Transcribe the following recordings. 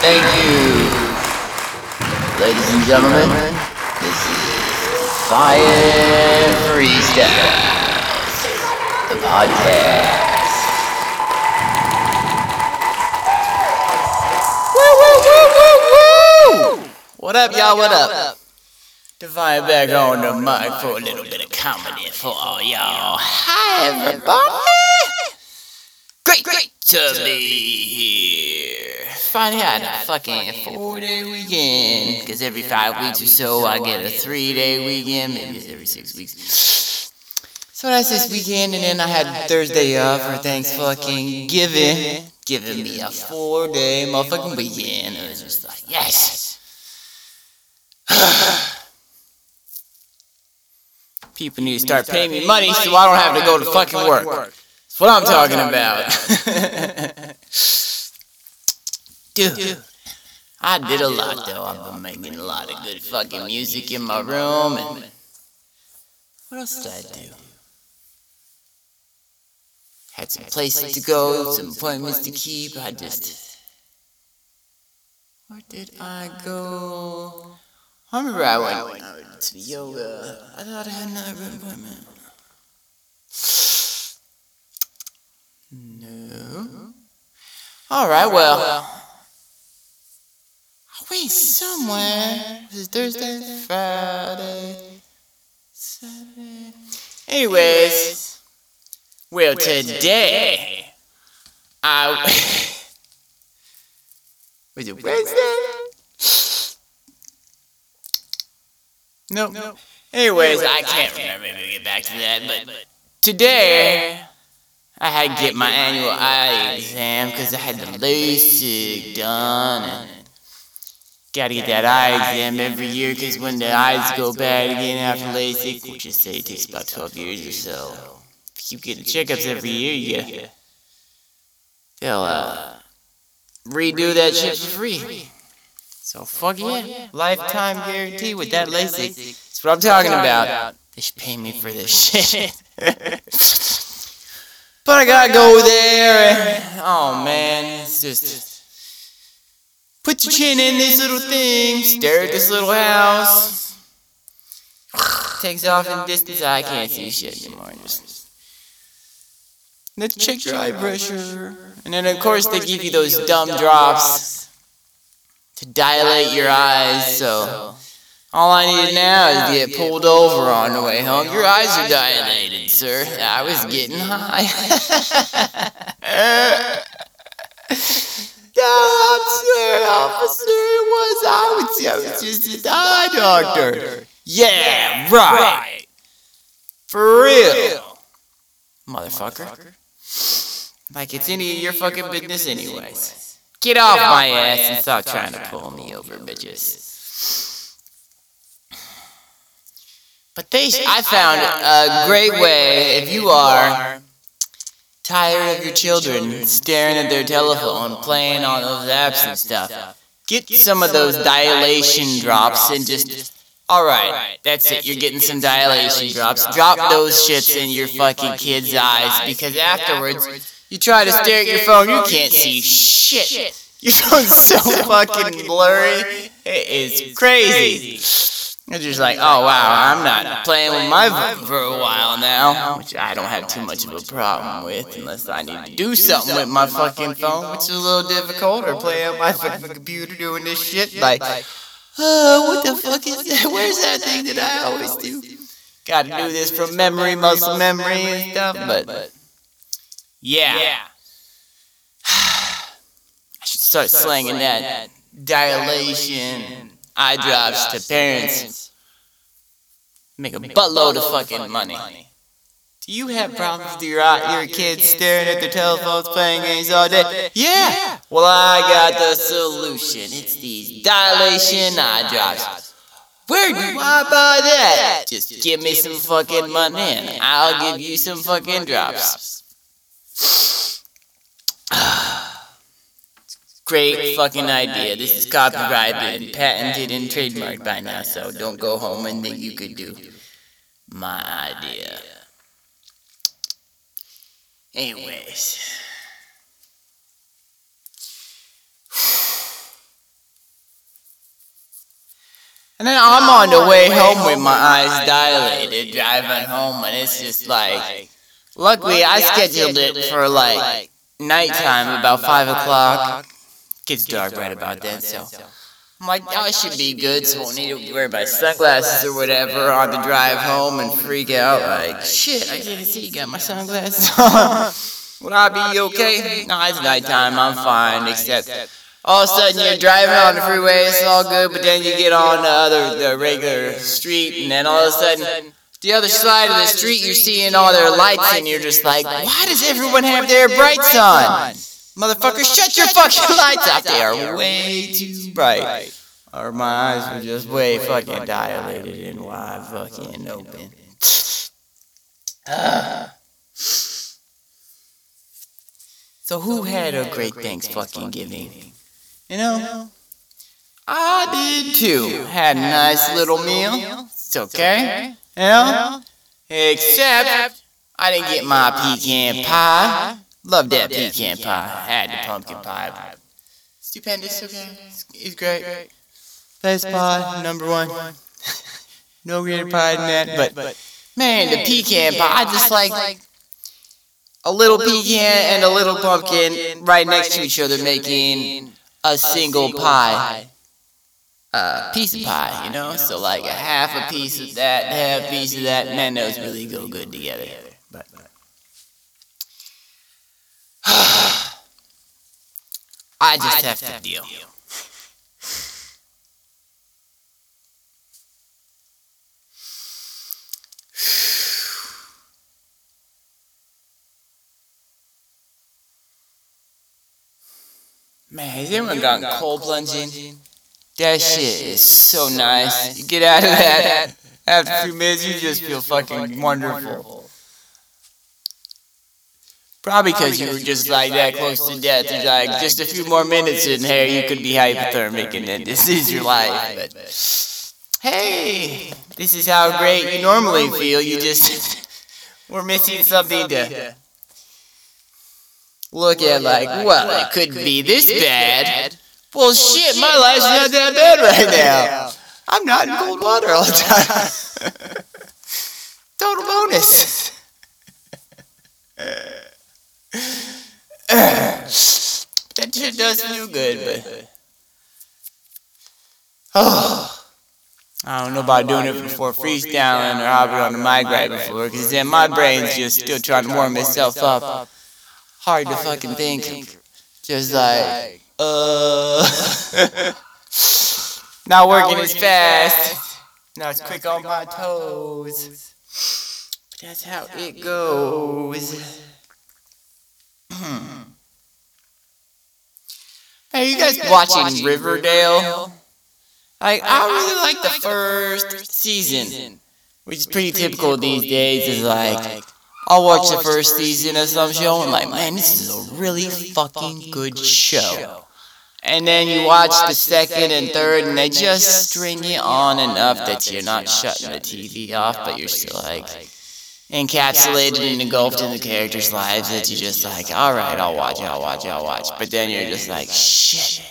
Thank you. Ladies and gentlemen, this is Fire Freestyles, the podcast. Woo! What up, y'all? What up? Divine back on the mic for a little bit of comedy for all y'all. Hi, everybody. Great, great to be here. Finally had a fucking four-day weekend. Because every five weeks or so, I get a three-day weekend. Maybe every six weeks. So that's this weekend, and then I had Thursday off for thanks fucking giving, giving me a four-day motherfucking weekend. It was just like, yes. People need to start paying me money so I don't have to go to fucking work. That's what I'm talking about. Dude, I did a lot though. I've been making a lot of good fucking music in my room. And what else did I do? Had some places to go, some appointments to keep. I just. Where did I go? I remember I went uh, to the yoga. I thought I had another appointment. No. All right, well. Went somewhere. Was it Thursday, Friday, Saturday? Anyways, well, today I was it Wednesday? Nope. nope. Anyways, I can't remember. Maybe we'll get back to that. But today, I had to get my annual eye exam because I had the LASIK done. Gotta get that eye exam every year because when the eyes go bad again after LASIK, which is say it takes about 12 years or so, if you get checkups every year, you, they'll uh, redo that shit for free. So fuck yeah. Lifetime guarantee with that LASIK. That's what I'm talking about. They should pay me for this shit. but I gotta go there. And, oh man, it's just. Put your chin in this little thing. Stare at this little house. Takes off in distance. I can't see shit anymore. Just. Let's check your eye pressure. And then of course they give you those dumb drops to dilate your eyes. So all I need now is get pulled over on the way home. Your eyes are dilated, sir. I was getting high. no, sir, officer. It was I was, I was just a eye doctor. Yeah, right. For real, motherfucker. Like it's any of your fucking business, anyways. Get off my ass and stop trying to pull me over, bitches. But they, I found a great way if you are tired of your children staring at their telephone, playing on those apps and stuff. Get some of those dilation drops and just. Alright, that's it. You're getting some dilation drops. Drop those shits in your fucking kids' eyes because afterwards. You try to stare at your phone, you can't see shit. Your phone's so fucking blurry. It is crazy. You're just like, oh wow, I'm not playing with my phone for a while now, which I don't have too much of a problem with, unless I need to do something with my fucking phone, which is a little difficult, or play on my fucking computer doing this shit. Like, oh, what the fuck is that? Where's that thing that I always do? Got to do this from memory, muscle memory and stuff, but. Yeah. I should start slanging that dilation eye drops to parents. Make a buttload of fucking money. Do you have problems with your, your kids staring at their telephones playing games all day? Yeah! Well, I got the solution. It's these dilation eye drops. Where do I buy that? Just give me some fucking money and I'll give you some fucking drops. Great fucking idea. This is copyrighted and patented and trademarked by now, so don't go home and think you could do my idea. Anyways. And then I'm on the way home with my eyes dilated, driving home, and it's just like, luckily I scheduled it for like nighttime, about five o'clock. Gets dark right about then, so I'm like, oh, I should be good, so I won't need to wear my sunglasses or whatever on the drive home and freak out like, shit, I can't see, got my sunglasses on. Would I be okay? No, it's nighttime, I'm fine, except all of a sudden you're driving on the freeway, it's all good, but then you get on the other, the regular street, and then all of a sudden, the other side of the street, you're seeing all their lights, and you're just like, why does everyone have their brights on? Motherfucker, shut your fucking lights off. They are way too bright. Or my eyes were just way fucking dilated and wide fucking open. So who had a great thanks fucking giving? You know? I did too. Had a nice little meal. It's okay. You know? Except I didn't get my pecan pie. Love that pecan pie. Had the pumpkin pie. Stupendous, okay? It's great. Best pie, number one. no greater pie than that, but man, the pecan pie, I just like like a little pecan and a little pumpkin right next to each other making a single pie. Uh, piece of pie, you know? So like a half a piece of that, half a piece of that, man, those really go good together. But I just have to deal. Man, has anyone gotten cold plunging? That shit is so nice. You get out of that after a few minutes, you just feel fucking wonderful. Probably because you were just like that close to death. You're like, just a few more minutes in here, you could be hypothermic, and then this is your life. But hey, this is how great you normally feel. You just we're missing something to look at. Like, well, it could be this bad. Well, shit, my life's not that bad right now. I'm not in cold water all the time. Total bonus. that shit does feel good, but oh, I don't know about doing it before freestyling or hopping on the mic right before, because then my brain's just still trying to warm itself up. Hard to fucking think. Just like, uh, not working as fast. Now it's quick on my toes. But that's how it goes. Hey, you guys watching Riverdale? Like, I really like the first season, which is pretty typical these days. Is like, I'll watch the first season of some show and like, man, this is a really fucking good show. And then you watch the second and third, and they just string it on enough that you're not shutting the TV off, but you're still like encapsulated and engulfed in the characters' lives that you're just like, all right, I'll watch, I'll watch, I'll watch. But then you're just like, shit.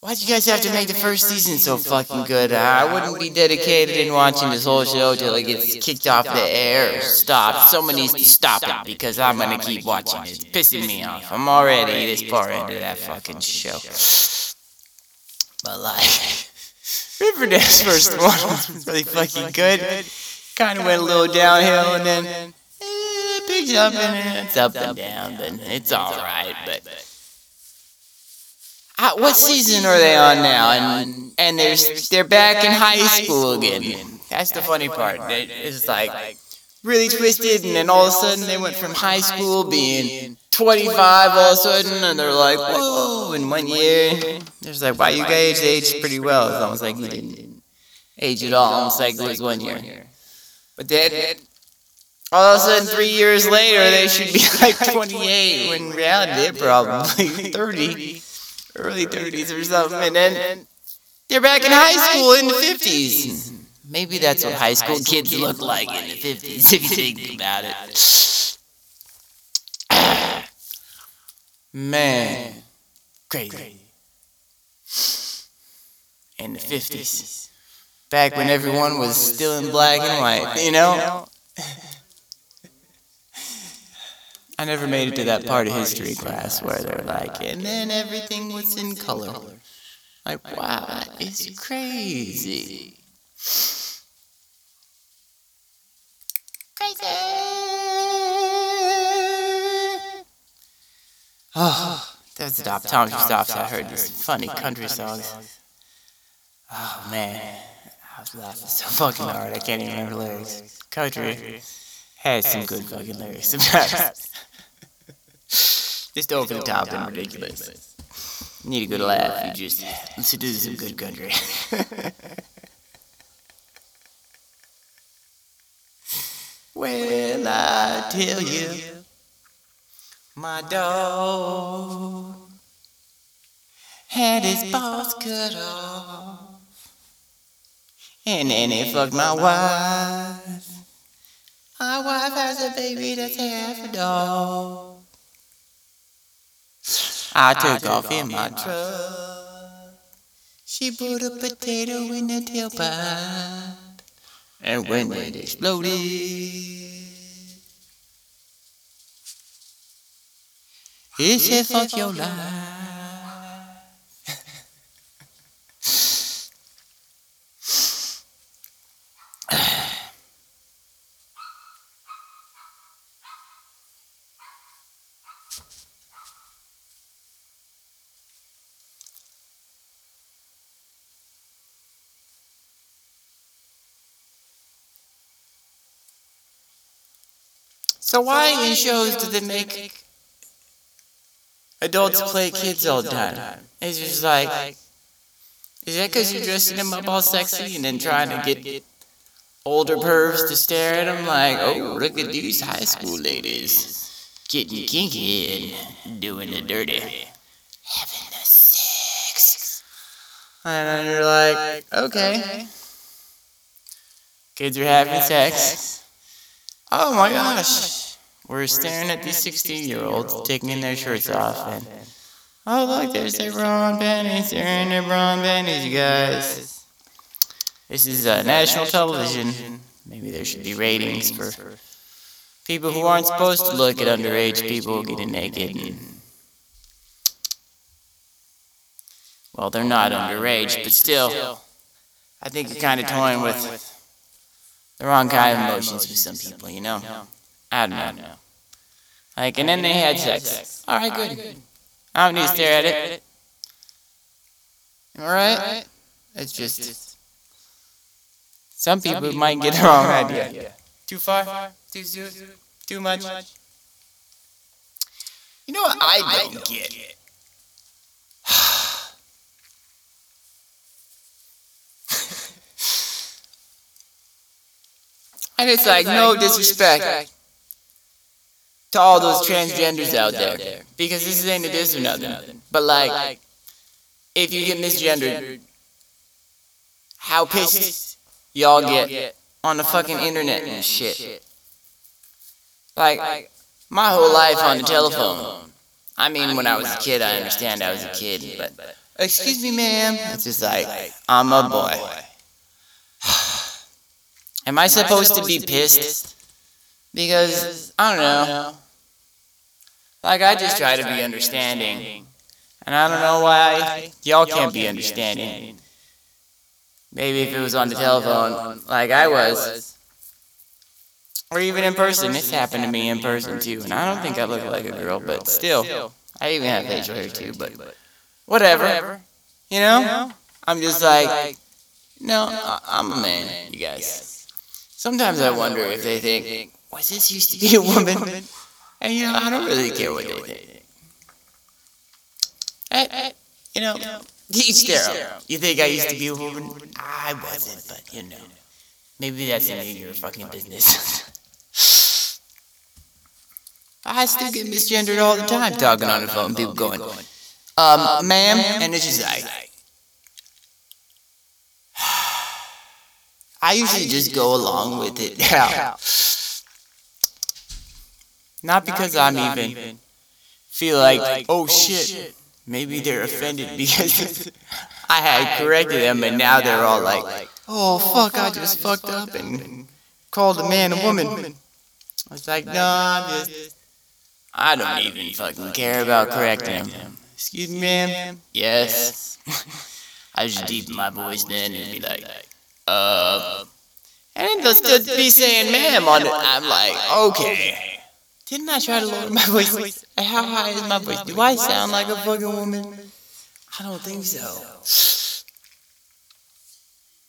Why'd you guys have to make the first season so fucking good? I wouldn't be dedicated in watching this whole show till it gets kicked off the air or stopped. Someone needs to stop it because I'm gonna keep watching it. It's pissing me off. I'm already this far into that fucking show. But like, Riverdale's first one was really fucking good. Kind of went a little downhill and then eh, it picks up and it's up and down, but it's alright. But uh, what season are they on now? And and they're they're back in high school again. That's the funny part. It's like really twisted, and then all of a sudden they went from high school being 25 all of a sudden, and they're like, whoa! In one year, there's like, wow, you guys aged pretty well. It's almost like you didn't age at all. Almost like it was one year. But then all of a sudden, three years later, they should be like 28. When in reality, they're probably 30 early 30s or something, and then they're back in high school in the 50s. Maybe that's what high school kids look like in the 50s, if you think about it. Man, crazy. in the 50s. Back when everyone was still in black and white, you know? I never made it to that part of history class where they're like, and then everything was in color. Like, wow, that is crazy. Crazy! Oh, there's the optometry stops. I heard these funny country songs. Oh, man. I was laughing so fucking hard, I can't even remember lyrics. Country has some good fucking lyrics sometimes. Just over the top and ridiculous. Need a good laugh, you just listen to some good country. when I tell you, my dog had his balls cut off. And then he fucked my wife. My wife has a baby that's half a dog. I took off in my truck. She put a potato in the tailpipe. And when it exploded, he said, fuck your life. So why in shows do they make adults play kids all the time? It's just like, is that because you're dressing them up all sexy and then trying to get older pervs to stare at them like, oh, look at these high school ladies getting kinky and doing the dirty, having the sex. And then you're like, okay, kids are having sex. Oh my gosh. We're staring at these 16 year olds taking their shirts off and oh look there's their Ron Bennies, they're in their Ron Bennies, you guys. This is uh, national television. Maybe there should be ratings for people who aren't supposed to look at underage people getting naked. And, well, they're not underage, but still, I think you're kind of toying with the wrong kind of emotions with some people, you know? I don't know. Like, and then they had sex. Alright, good. I don't need to stare at it. Alright? It's just. Some people might get the wrong idea. Too far? Too soon? Too much? You know what I don't get? And it's like no disrespect to all those transgenders out there. Because this ain't a diss or nothing. But like, if you get misgendered, how pissed y'all get on the fucking internet and shit. Like, my whole life on the telephone. I mean, when I was a kid, I understand I was a kid, but excuse me, ma'am. It's just like, I'm a boy. Am I supposed to be pissed? Because, I don't know. Like, I just try to be understanding. And I don't know why y'all can't be understanding. Maybe if it was on the telephone, like I was. Or even in person. It's happened to me in person too. And I don't think I look like a girl, but still. I even have facial hair too, but whatever. You know? I'm just like, no, I'm a man, you guys. Sometimes I wonder if they think, was this used to be a woman? And you know, I don't really care what they think. You know, each their own. You think I used to be a woman? I wasn't, but you know, maybe that's none of your fucking business. I still get misgendered all the time talking on the phone. People going, um, ma'am, and it's just like, I usually just go along with it. Not because I'm even feel like, oh shit, maybe they're offended because I had corrected them, and now they're all like, "Oh fuck, I just fucked up and called a man a woman." I was like, "No, I'm just, I don't even fucking care about correcting him." Excuse me, ma'am. Yes. I just deepen my voice then and be like, "Uh," and they'll still be saying "ma'am" on it. I'm like, "Okay." Didn't I try to lower my voice? How high is my voice? Do I sound like a fucking woman? I don't think so.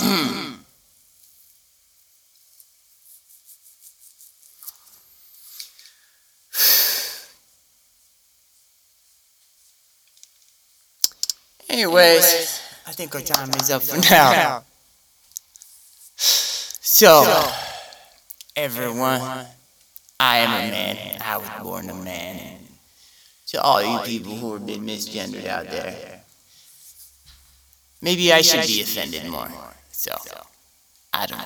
Anyways, I think our time is up for now. So, everyone, I am a man. I was born a man. To all you people who have been misgendered out there, maybe I should be offended more. So, I don't know.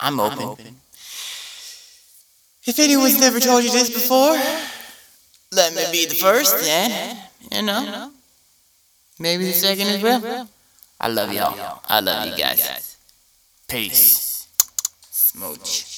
I'm open. If anyone's never told you this before, let me be the first, and, you know, maybe the second as well. I love y'all. I love you guys. Peace. Smooch.